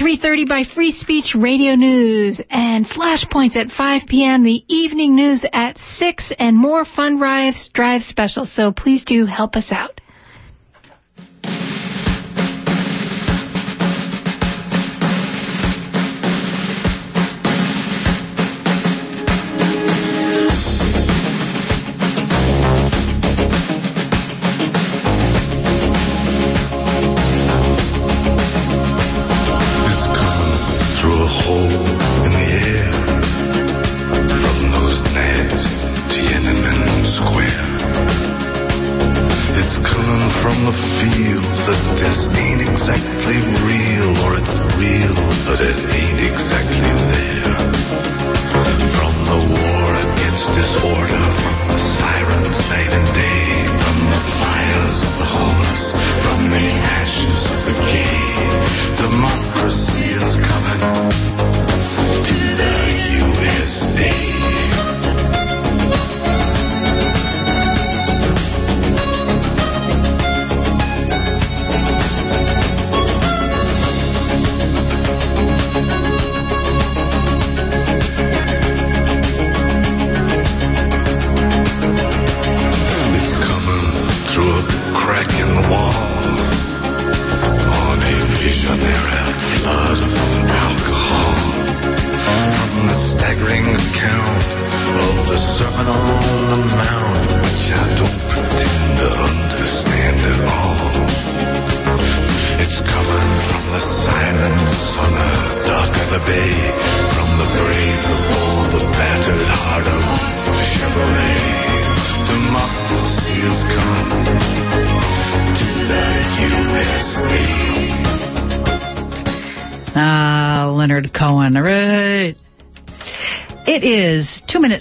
3.30 by Free Speech Radio News and Flashpoints at 5 p.m., the evening news at 6, and more fun drives, drive specials. So please do help us out.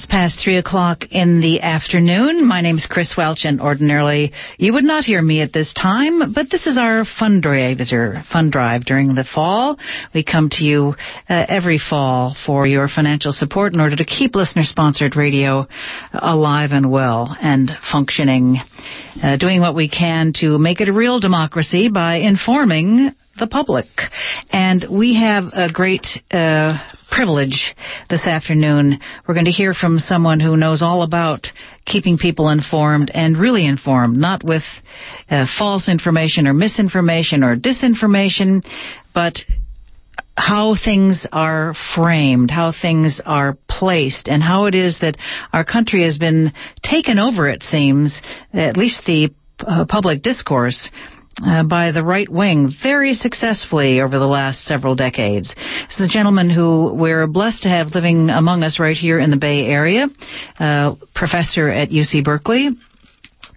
Past 3 o'clock in the afternoon. My name's Chris Welch, and ordinarily you would not hear me at this time, but this is our fundraiser, fund drive during the fall. We come to you uh, every fall for your financial support in order to keep listener-sponsored radio alive and well and functioning. Uh, doing what we can to make it a real democracy by informing the public. And we have a great uh, privilege this afternoon. We're going to hear from someone who knows all about keeping people informed and really informed, not with uh, false information or misinformation or disinformation, but how things are framed, how things are placed, and how it is that our country has been taken over, it seems, at least the uh, public discourse, uh, by the right wing very successfully over the last several decades. This is a gentleman who we're blessed to have living among us right here in the Bay Area, uh, professor at UC Berkeley,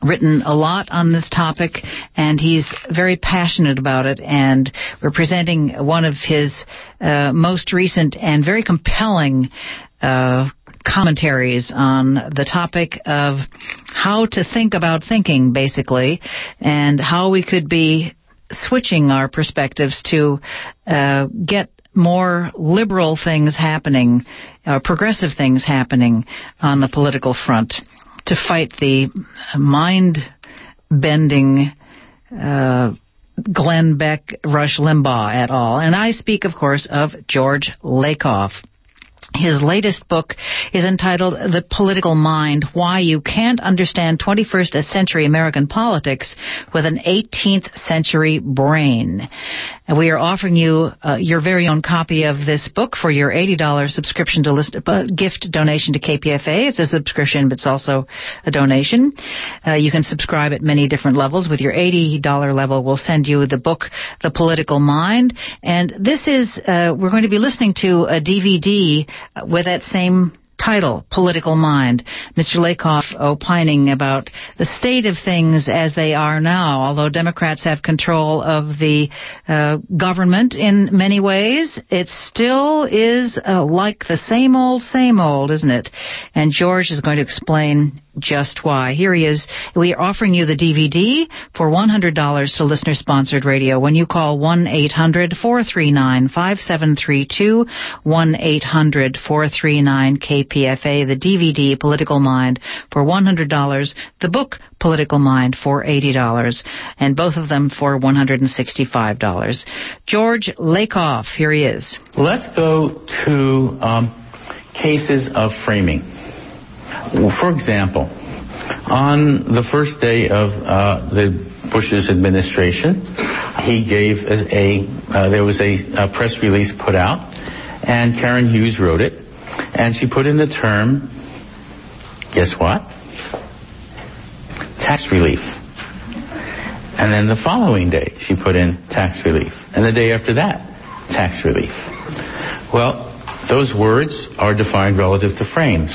written a lot on this topic and he's very passionate about it and we're presenting one of his uh, most recent and very compelling uh, commentaries on the topic of how to think about thinking, basically, and how we could be switching our perspectives to uh, get more liberal things happening, uh, progressive things happening on the political front to fight the mind bending uh, Glenn Beck, Rush Limbaugh et al. And I speak, of course, of George Lakoff. His latest book is entitled The Political Mind Why You Can't Understand 21st Century American Politics with an 18th Century Brain. And we are offering you uh, your very own copy of this book for your $80 subscription to list, uh, gift donation to KPFA. It's a subscription, but it's also a donation. Uh, you can subscribe at many different levels. With your $80 level, we'll send you the book, The Political Mind. And this is, uh, we're going to be listening to a DVD with that same title, Political Mind. Mr. Lakoff opining about the state of things as they are now. Although Democrats have control of the uh, government in many ways, it still is uh, like the same old, same old, isn't it? And George is going to explain just why. Here he is. We are offering you the DVD for $100 to listener sponsored radio when you call 1-800-439-5732, 1-800-439-KPFA, the DVD Political Mind for $100, the book Political Mind for $80, and both of them for $165. George Lakoff, here he is. Let's go to um, cases of framing. For example, on the first day of uh, the Bush's administration, he gave a, a uh, there was a, a, press release put out, and Karen Hughes wrote it, and she put in the term, guess what? Tax relief. And then the following day, she put in tax relief, and the day after that, tax relief. Well, those words are defined relative to frames.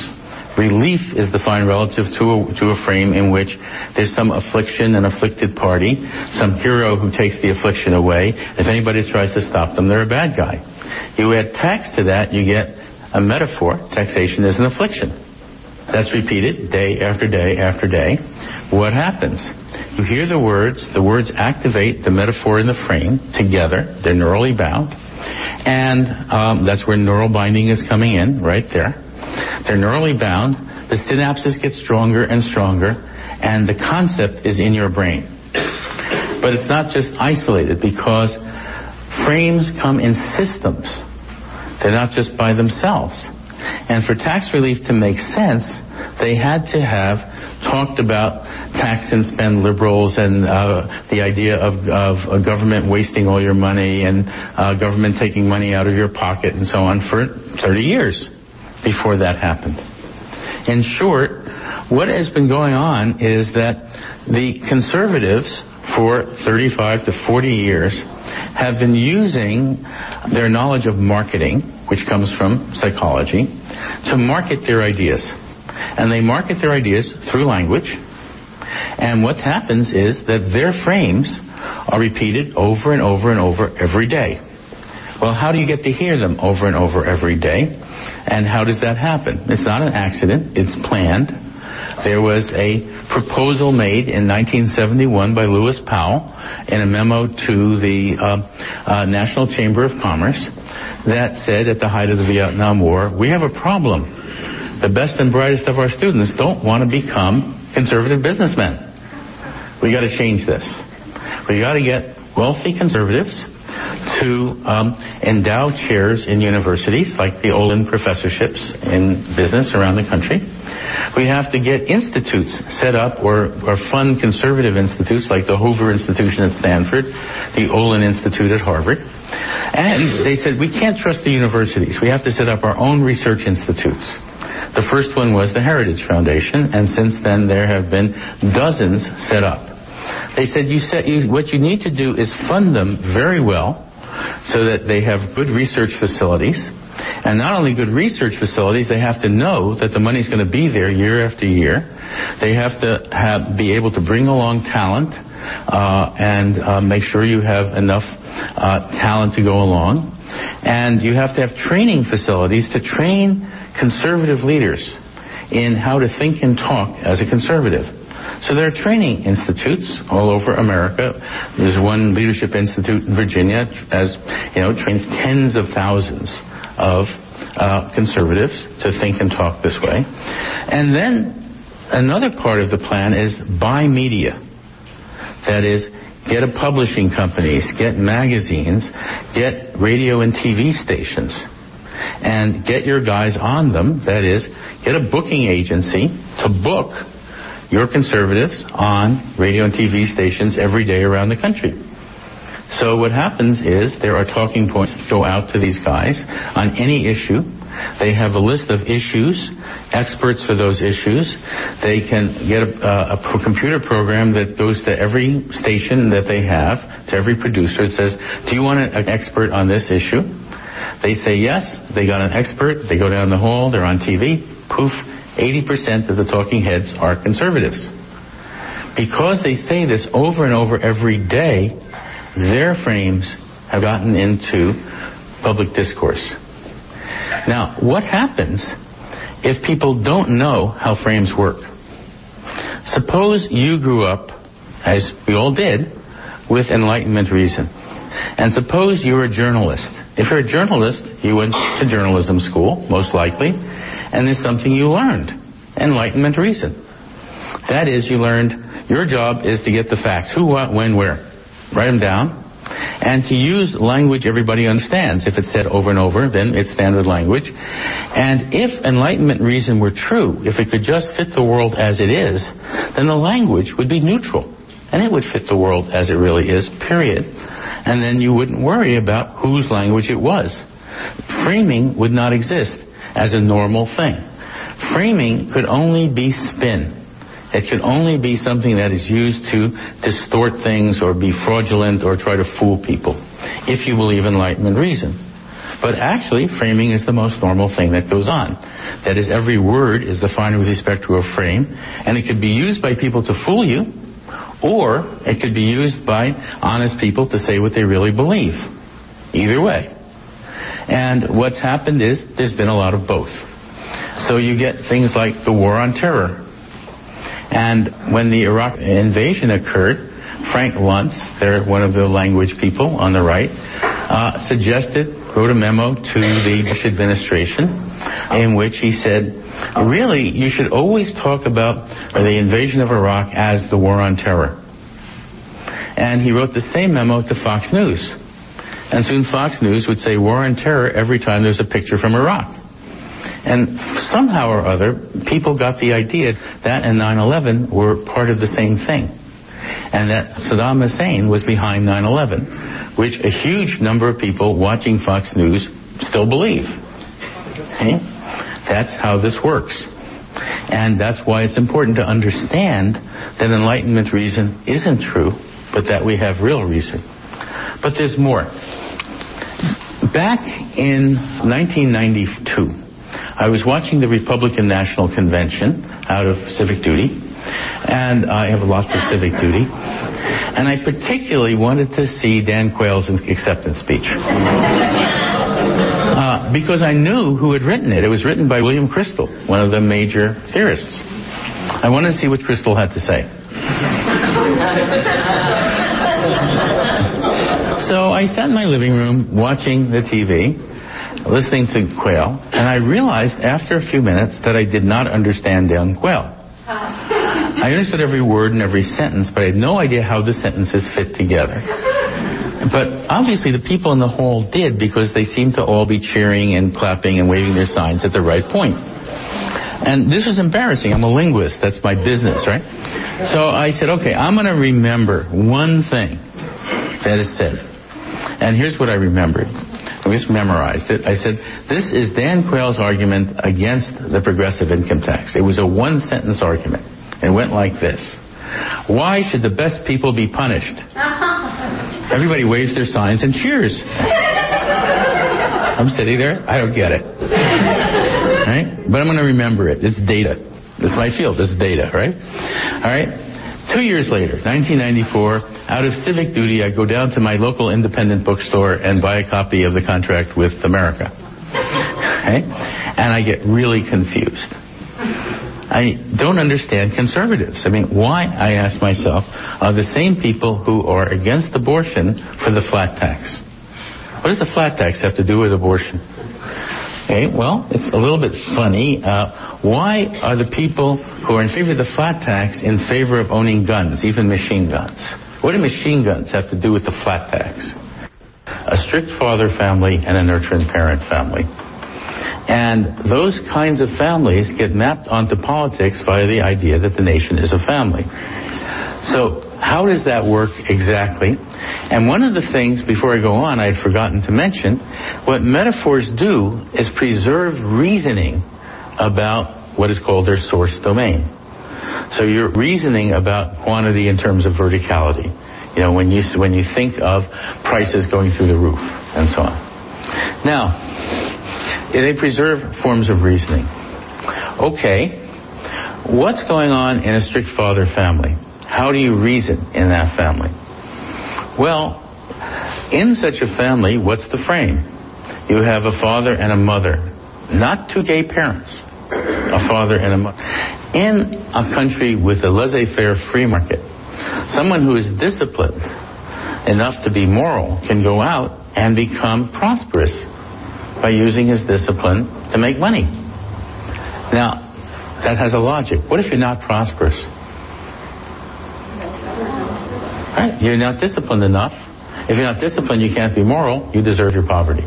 Relief is defined relative to a, to a frame in which there's some affliction, an afflicted party, some hero who takes the affliction away. If anybody tries to stop them, they're a bad guy. You add tax to that, you get a metaphor. Taxation is an affliction. That's repeated day after day after day. What happens? You hear the words, the words activate the metaphor in the frame together. They're neurally bound. And um, that's where neural binding is coming in, right there. They're neurally bound. The synapses get stronger and stronger, and the concept is in your brain. But it's not just isolated because frames come in systems. They're not just by themselves. And for tax relief to make sense, they had to have talked about tax and spend liberals and uh, the idea of, of a government wasting all your money and uh, government taking money out of your pocket and so on for 30 years before that happened. In short, what has been going on is that the conservatives for 35 to 40 years have been using their knowledge of marketing, which comes from psychology, to market their ideas. And they market their ideas through language. And what happens is that their frames are repeated over and over and over every day. Well, how do you get to hear them over and over every day? And how does that happen? It's not an accident, it's planned. There was a proposal made in 1971 by Lewis Powell in a memo to the uh, uh, National Chamber of Commerce that said at the height of the Vietnam War, we have a problem. The best and brightest of our students don't want to become conservative businessmen. We got to change this. We got to get wealthy conservatives to um, endow chairs in universities, like the Olin professorships in business around the country. We have to get institutes set up or, or fund conservative institutes like the Hoover Institution at Stanford, the Olin Institute at Harvard. And they said, we can't trust the universities. We have to set up our own research institutes. The first one was the Heritage Foundation, and since then there have been dozens set up. They said, you set, you, what you need to do is fund them very well so that they have good research facilities. And not only good research facilities, they have to know that the money's going to be there year after year. They have to have, be able to bring along talent uh, and uh, make sure you have enough uh, talent to go along. And you have to have training facilities to train conservative leaders in how to think and talk as a conservative. So there are training institutes all over America. There's one leadership institute in Virginia, as you know, trains tens of thousands of uh, conservatives to think and talk this way. And then another part of the plan is buy media. That is, get a publishing companies, get magazines, get radio and TV stations, and get your guys on them. That is, get a booking agency to book your conservatives on radio and TV stations every day around the country. So what happens is there are talking points that go out to these guys on any issue. They have a list of issues, experts for those issues. They can get a, uh, a, a computer program that goes to every station that they have, to every producer. It says, do you want an expert on this issue? They say yes. They got an expert. They go down the hall. They're on TV. Poof 80% of the talking heads are conservatives. Because they say this over and over every day, their frames have gotten into public discourse. Now, what happens if people don't know how frames work? Suppose you grew up, as we all did, with Enlightenment reason. And suppose you're a journalist. If you're a journalist, you went to journalism school, most likely, and there's something you learned Enlightenment reason. That is, you learned your job is to get the facts who, what, when, where. Write them down. And to use language everybody understands. If it's said over and over, then it's standard language. And if Enlightenment reason were true, if it could just fit the world as it is, then the language would be neutral. And it would fit the world as it really is, period. And then you wouldn't worry about whose language it was. Framing would not exist as a normal thing. Framing could only be spin. It could only be something that is used to distort things or be fraudulent or try to fool people, if you believe Enlightenment reason. But actually, framing is the most normal thing that goes on. That is, every word is defined with respect to a frame, and it could be used by people to fool you, or it could be used by honest people to say what they really believe. Either way. And what's happened is there's been a lot of both. So you get things like the war on terror. And when the Iraq invasion occurred, Frank Luntz, they're one of the language people on the right, uh, suggested, wrote a memo to the Bush administration in which he said, really, you should always talk about the invasion of Iraq as the war on terror. And he wrote the same memo to Fox News. And soon Fox News would say war on terror every time there's a picture from Iraq. And somehow or other, people got the idea that and 9-11 were part of the same thing. And that Saddam Hussein was behind 9-11, which a huge number of people watching Fox News still believe. Okay? That's how this works. And that's why it's important to understand that Enlightenment reason isn't true, but that we have real reason. But there's more. Back in 1992, I was watching the Republican National Convention out of civic duty, and I have lots of civic duty, and I particularly wanted to see Dan Quayle's acceptance speech. Uh, because I knew who had written it. It was written by William Kristol, one of the major theorists. I wanted to see what Kristol had to say. So I sat in my living room watching the TV, listening to Quayle, and I realized after a few minutes that I did not understand Dan Quayle. I understood every word and every sentence, but I had no idea how the sentences fit together. But obviously, the people in the hall did because they seemed to all be cheering and clapping and waving their signs at the right point. And this was embarrassing. I'm a linguist. That's my business, right? So I said, okay, I'm going to remember one thing that is said. And here's what I remembered. I just memorized it. I said, this is Dan Quayle's argument against the progressive income tax. It was a one sentence argument. It went like this. Why should the best people be punished? Everybody waves their signs and cheers. I'm sitting there. I don't get it. Right? But I'm going to remember it. It's data. It's my field. It's data, right? All right? Two years later, 1994, out of civic duty, I go down to my local independent bookstore and buy a copy of the contract with America. Okay? And I get really confused. I don't understand conservatives. I mean, why, I ask myself, are the same people who are against abortion for the flat tax? What does the flat tax have to do with abortion? Okay, well, it's a little bit funny. Uh, why are the people who are in favor of the flat tax in favor of owning guns, even machine guns? What do machine guns have to do with the flat tax? A strict father family and a nurturing parent family. And those kinds of families get mapped onto politics via the idea that the nation is a family. So, how does that work exactly? And one of the things, before I go on, I had forgotten to mention, what metaphors do is preserve reasoning about what is called their source domain. So you're reasoning about quantity in terms of verticality. You know, when you, when you think of prices going through the roof and so on. Now, they preserve forms of reasoning. Okay, what's going on in a strict father family? How do you reason in that family? Well, in such a family, what's the frame? You have a father and a mother, not two gay parents, a father and a mother. In a country with a laissez-faire free market, someone who is disciplined enough to be moral can go out and become prosperous by using his discipline to make money. Now, that has a logic. What if you're not prosperous? Right? You're not disciplined enough. If you're not disciplined, you can't be moral. You deserve your poverty.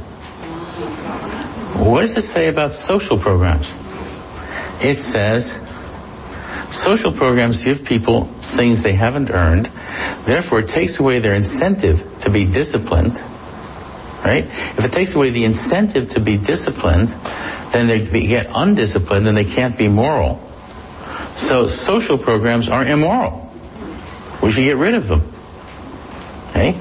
What does it say about social programs? It says social programs give people things they haven't earned. Therefore, it takes away their incentive to be disciplined. Right? If it takes away the incentive to be disciplined, then they get undisciplined and they can't be moral. So social programs are immoral. We should get rid of them. Okay?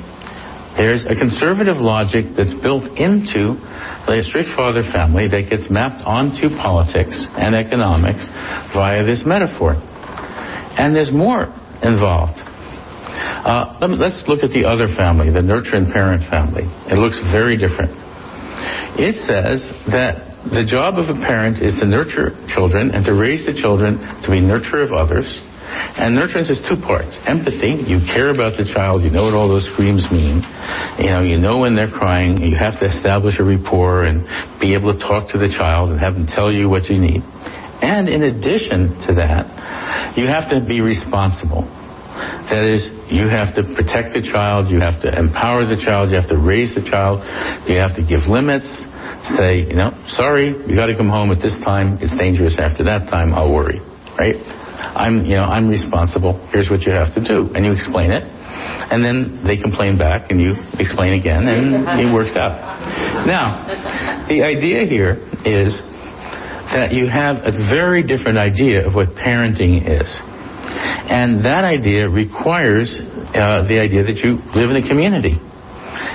There's a conservative logic that's built into the strict father family that gets mapped onto politics and economics via this metaphor. And there's more involved. Uh, let us look at the other family, the nurturant parent family. It looks very different. It says that the job of a parent is to nurture children and to raise the children to be nurturer of others. And nurturance is two parts. Empathy, you care about the child, you know what all those screams mean. You know, you know when they're crying, you have to establish a rapport and be able to talk to the child and have them tell you what you need. And in addition to that, you have to be responsible. That is, you have to protect the child, you have to empower the child, you have to raise the child, you have to give limits, say, you know, sorry, you got to come home at this time. It's dangerous after that time. I'll worry, right? I'm, you know, I'm responsible. Here's what you have to do, and you explain it, and then they complain back, and you explain again, and it works out. Now, the idea here is that you have a very different idea of what parenting is. And that idea requires uh, the idea that you live in a community.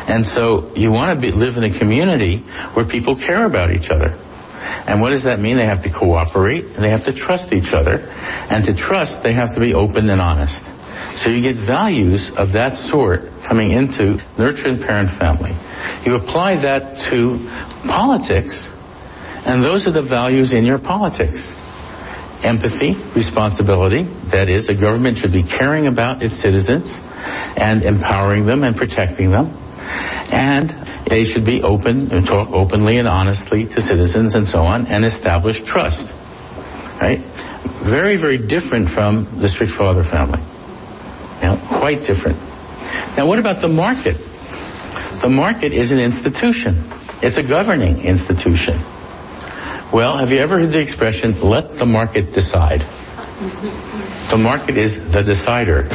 And so you want to live in a community where people care about each other. And what does that mean? They have to cooperate and they have to trust each other. And to trust, they have to be open and honest. So you get values of that sort coming into nurturing parent family. You apply that to politics, and those are the values in your politics. Empathy, responsibility, that is, a government should be caring about its citizens and empowering them and protecting them. And they should be open and talk openly and honestly to citizens and so on and establish trust. Right? Very, very different from the strict father family. Know, quite different. Now, what about the market? The market is an institution. It's a governing institution. Well, have you ever heard the expression, let the market decide? The market is the decider.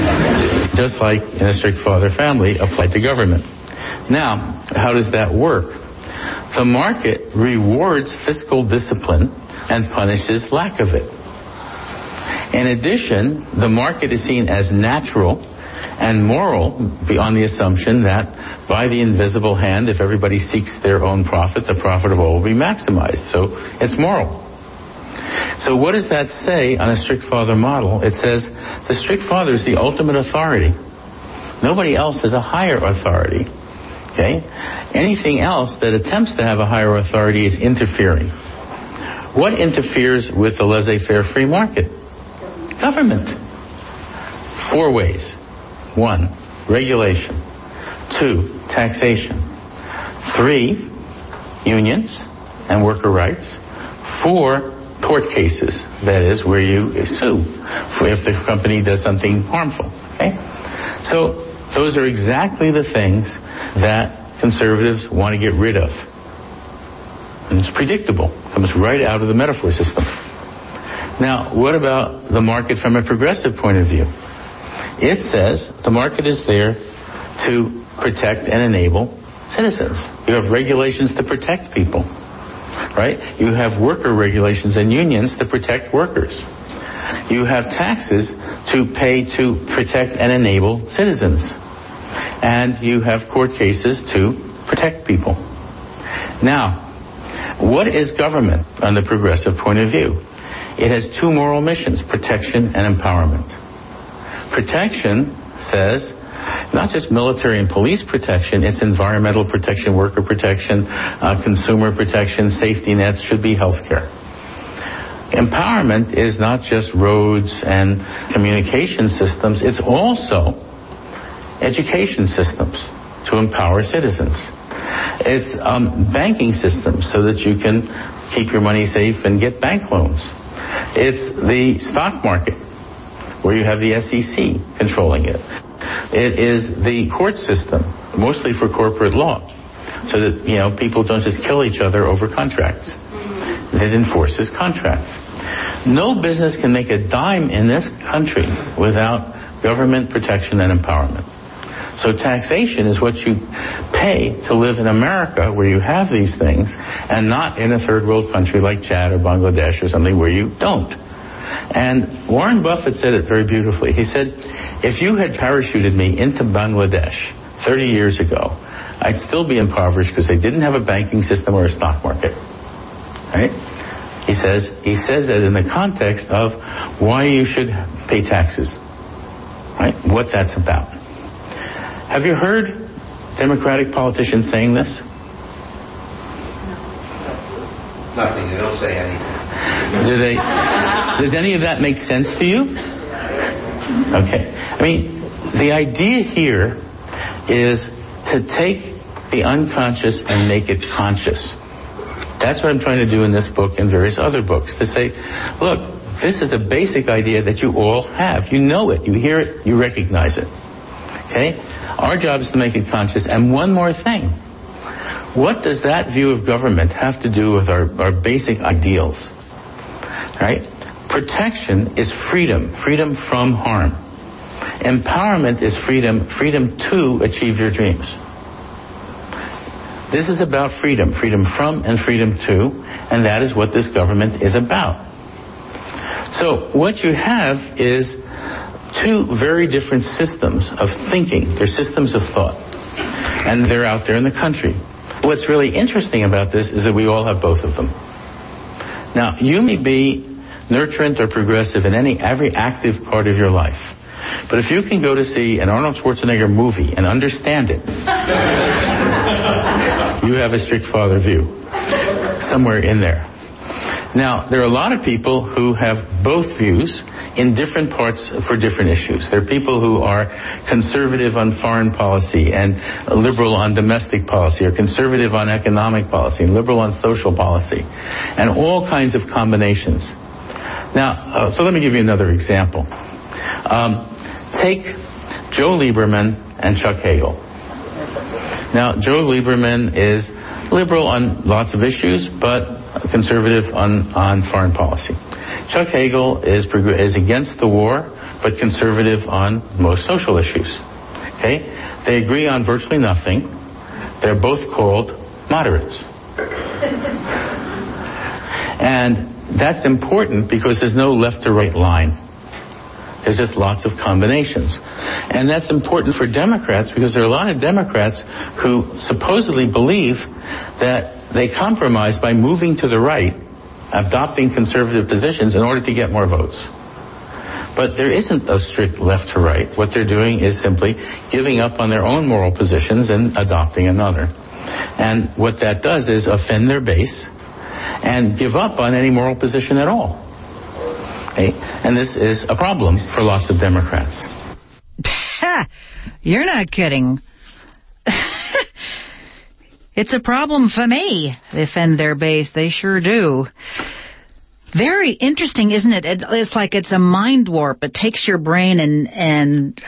just like in a strict father family applied to government. Now, how does that work? The market rewards fiscal discipline and punishes lack of it. In addition, the market is seen as natural and moral on the assumption that by the invisible hand, if everybody seeks their own profit, the profit of all will be maximized. So it's moral. So what does that say on a strict father model? It says the strict father is the ultimate authority. Nobody else has a higher authority. Okay? Anything else that attempts to have a higher authority is interfering. What interferes with the laissez-faire free market? Government. Four ways. One, regulation. Two, taxation. Three, unions and worker rights. Four, tort cases. That is where you sue if the company does something harmful. Okay? So those are exactly the things that conservatives want to get rid of. And it's predictable. It comes right out of the metaphor system. Now, what about the market from a progressive point of view? It says the market is there to protect and enable citizens. You have regulations to protect people right? You have worker regulations and unions to protect workers. You have taxes to pay to protect and enable citizens. And you have court cases to protect people. Now, what is government on the progressive point of view? It has two moral missions protection and empowerment. Protection says not just military and police protection, it's environmental protection, worker protection, uh, consumer protection, safety nets, should be health care. Empowerment is not just roads and communication systems, it's also education systems to empower citizens. It's um, banking systems so that you can keep your money safe and get bank loans. It's the stock market where you have the SEC controlling it. It is the court system, mostly for corporate law, so that you know people don't just kill each other over contracts. It enforces contracts. No business can make a dime in this country without government protection and empowerment. So taxation is what you pay to live in America where you have these things and not in a third world country like Chad or Bangladesh or something where you don't. And Warren Buffett said it very beautifully. He said, if you had parachuted me into Bangladesh 30 years ago, I'd still be impoverished because they didn't have a banking system or a stock market. Right? He says he says that in the context of why you should pay taxes. Right? What that's about. Have you heard Democratic politicians saying this? Nothing. They don't say anything. Do they? Does any of that make sense to you? Okay. I mean, the idea here is to take the unconscious and make it conscious. That's what I'm trying to do in this book and various other books. To say, look, this is a basic idea that you all have. You know it. You hear it. You recognize it. Okay? Our job is to make it conscious. And one more thing. What does that view of government have to do with our, our basic ideals? Right? Protection is freedom, freedom from harm. Empowerment is freedom, freedom to achieve your dreams. This is about freedom, freedom from and freedom to, and that is what this government is about. So what you have is two very different systems of thinking. They're systems of thought. And they're out there in the country. What's really interesting about this is that we all have both of them. Now, you may be nurturant or progressive in any every active part of your life. But if you can go to see an Arnold Schwarzenegger movie and understand it, you have a strict father view somewhere in there. Now, there are a lot of people who have both views in different parts for different issues. There are people who are conservative on foreign policy and liberal on domestic policy, or conservative on economic policy and liberal on social policy, and all kinds of combinations. Now, uh, so let me give you another example. Um, take Joe Lieberman and Chuck Hagel. Now, Joe Lieberman is liberal on lots of issues, but conservative on, on foreign policy. Chuck Hagel is, is against the war, but conservative on most social issues. Okay? They agree on virtually nothing. They're both called moderates. and that's important because there's no left to right line. There's just lots of combinations. And that's important for Democrats because there are a lot of Democrats who supposedly believe that they compromise by moving to the right, adopting conservative positions in order to get more votes. But there isn't a strict left to right. What they're doing is simply giving up on their own moral positions and adopting another. And what that does is offend their base and give up on any moral position at all. Okay? And this is a problem for lots of Democrats. You're not kidding. it's a problem for me. They offend their base. They sure do. Very interesting, isn't it? It's like it's a mind warp. It takes your brain and and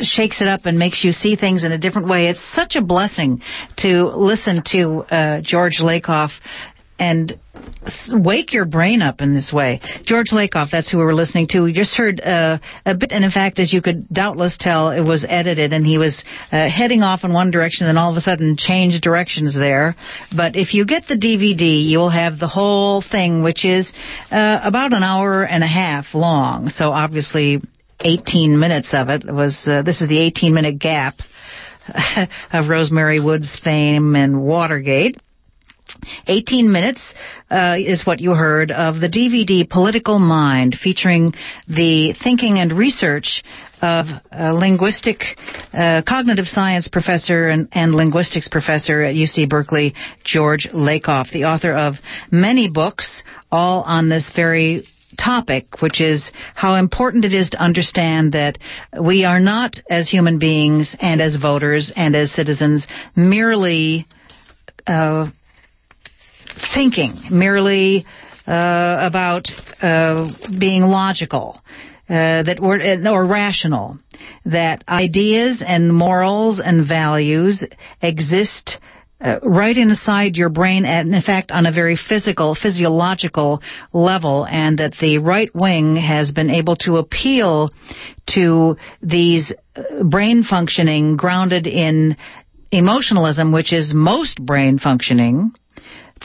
shakes it up and makes you see things in a different way. It's such a blessing to listen to uh, George Lakoff and wake your brain up in this way. George Lakoff, that's who we were listening to. We just heard uh, a bit, and in fact, as you could doubtless tell, it was edited, and he was uh, heading off in one direction, then all of a sudden changed directions there. But if you get the DVD, you'll have the whole thing, which is uh, about an hour and a half long. So obviously, 18 minutes of it was. Uh, this is the 18 minute gap of Rose Mary Woods' fame and Watergate. 18 minutes uh, is what you heard of the DVD Political Mind, featuring the thinking and research of a linguistic, uh, cognitive science professor and, and, linguistics professor at UC Berkeley, George Lakoff, the author of many books, all on this very topic, which is how important it is to understand that we are not, as human beings and as voters and as citizens, merely uh, thinking, merely uh, about uh, being logical. Uh, that we're uh, or rational, that ideas and morals and values exist uh, right inside your brain, and in fact, on a very physical, physiological level, and that the right wing has been able to appeal to these uh, brain functioning grounded in emotionalism, which is most brain functioning,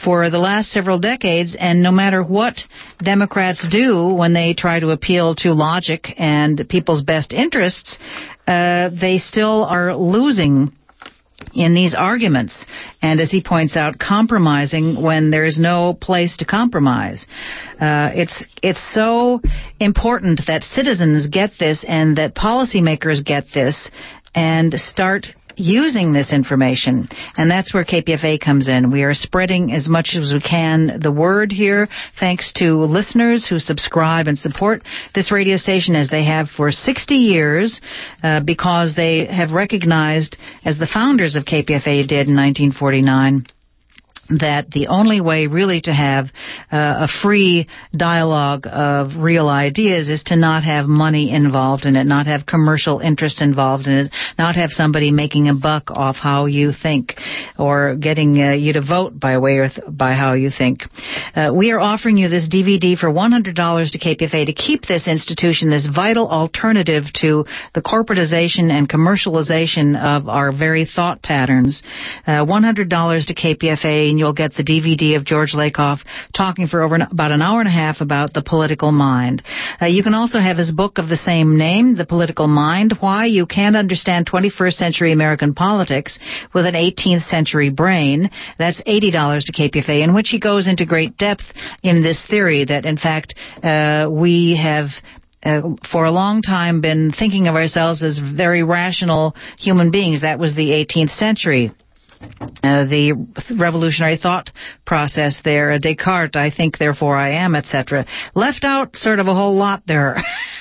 for the last several decades, and no matter what Democrats do when they try to appeal to logic and people's best interests, uh, they still are losing in these arguments. And as he points out, compromising when there is no place to compromise. Uh, it's it's so important that citizens get this and that policymakers get this and start using this information. And that's where KPFA comes in. We are spreading as much as we can the word here, thanks to listeners who subscribe and support this radio station as they have for 60 years, uh, because they have recognized, as the founders of KPFA did in 1949, that the only way really to have uh, a free dialogue of real ideas is to not have money involved in it, not have commercial interest involved in it, not have somebody making a buck off how you think or getting uh, you to vote by way or th- by how you think. Uh, we are offering you this DVD for $100 to KPFA to keep this institution, this vital alternative to the corporatization and commercialization of our very thought patterns. $100 to KPFA you'll get the DVD of George Lakoff talking for over about an hour and a half about the political mind. Uh, you can also have his book of the same name, The Political Mind, Why You Can't Understand 21st Century American Politics with an 18th Century Brain. That's $80 to KPFA, in which he goes into great depth in this theory that, in fact, uh, we have uh, for a long time been thinking of ourselves as very rational human beings. That was the 18th century. Uh, the revolutionary thought process there, Descartes, I think, therefore I am, etc. Left out sort of a whole lot there.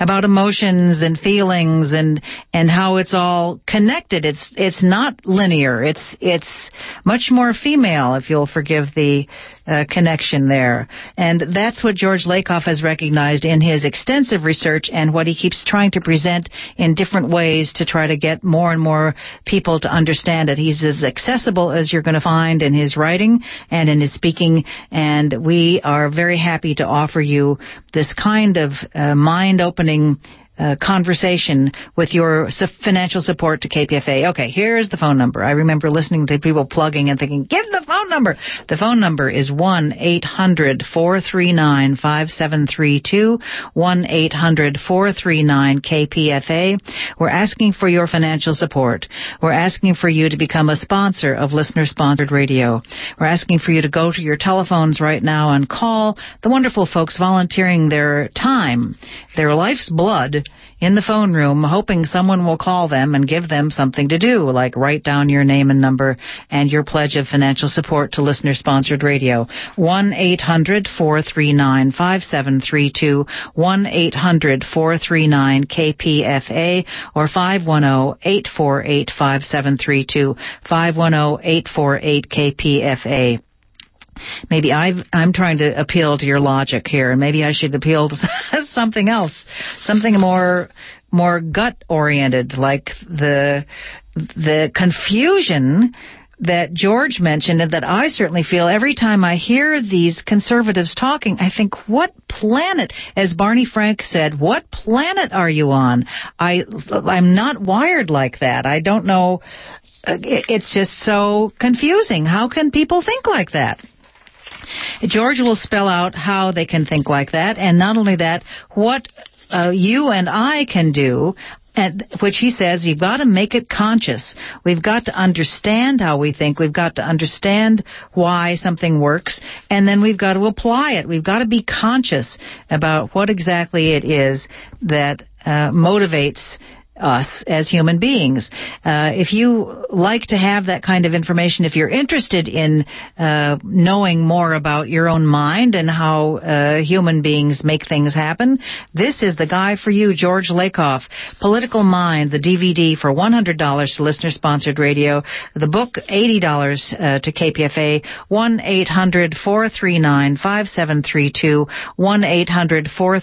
about emotions and feelings and and how it's all connected. It's it's not linear. It's it's much more female, if you'll forgive the uh, connection there. And that's what George Lakoff has recognized in his extensive research and what he keeps trying to present in different ways to try to get more and more people to understand it. He's as accessible as you're going to find in his writing and in his speaking, and we are very happy to offer you this kind of uh, mind-opening happening uh, conversation with your financial support to KPFA. Okay, here's the phone number. I remember listening to people plugging and thinking, give the phone number. The phone number is 1-800-439-5732, 1-800-439-KPFA. We're asking for your financial support. We're asking for you to become a sponsor of listener-sponsored radio. We're asking for you to go to your telephones right now and call the wonderful folks volunteering their time, their life's blood, in the phone room hoping someone will call them and give them something to do, like write down your name and number and your pledge of financial support to listener sponsored radio. 1-800-439-5732, 1-800-439-KPFA, or 510-848-5732, 510-848-KPFA maybe i am trying to appeal to your logic here, and maybe I should appeal to something else, something more more gut oriented, like the the confusion that George mentioned and that I certainly feel every time I hear these conservatives talking, I think, what planet, as Barney Frank said, what planet are you on? I, I'm not wired like that. I don't know. Uh, it's just so confusing. How can people think like that? George will spell out how they can think like that, and not only that, what uh, you and I can do and which he says you've got to make it conscious. We've got to understand how we think. We've got to understand why something works, and then we've got to apply it. We've got to be conscious about what exactly it is that uh, motivates us as human beings. Uh, if you like to have that kind of information, if you're interested in uh, knowing more about your own mind and how uh, human beings make things happen, this is the guy for you, George Lakoff. Political Mind, the DVD for $100 to listener-sponsored radio. The book, $80 uh, to KPFA. 1-800-439-5732. 1-800-439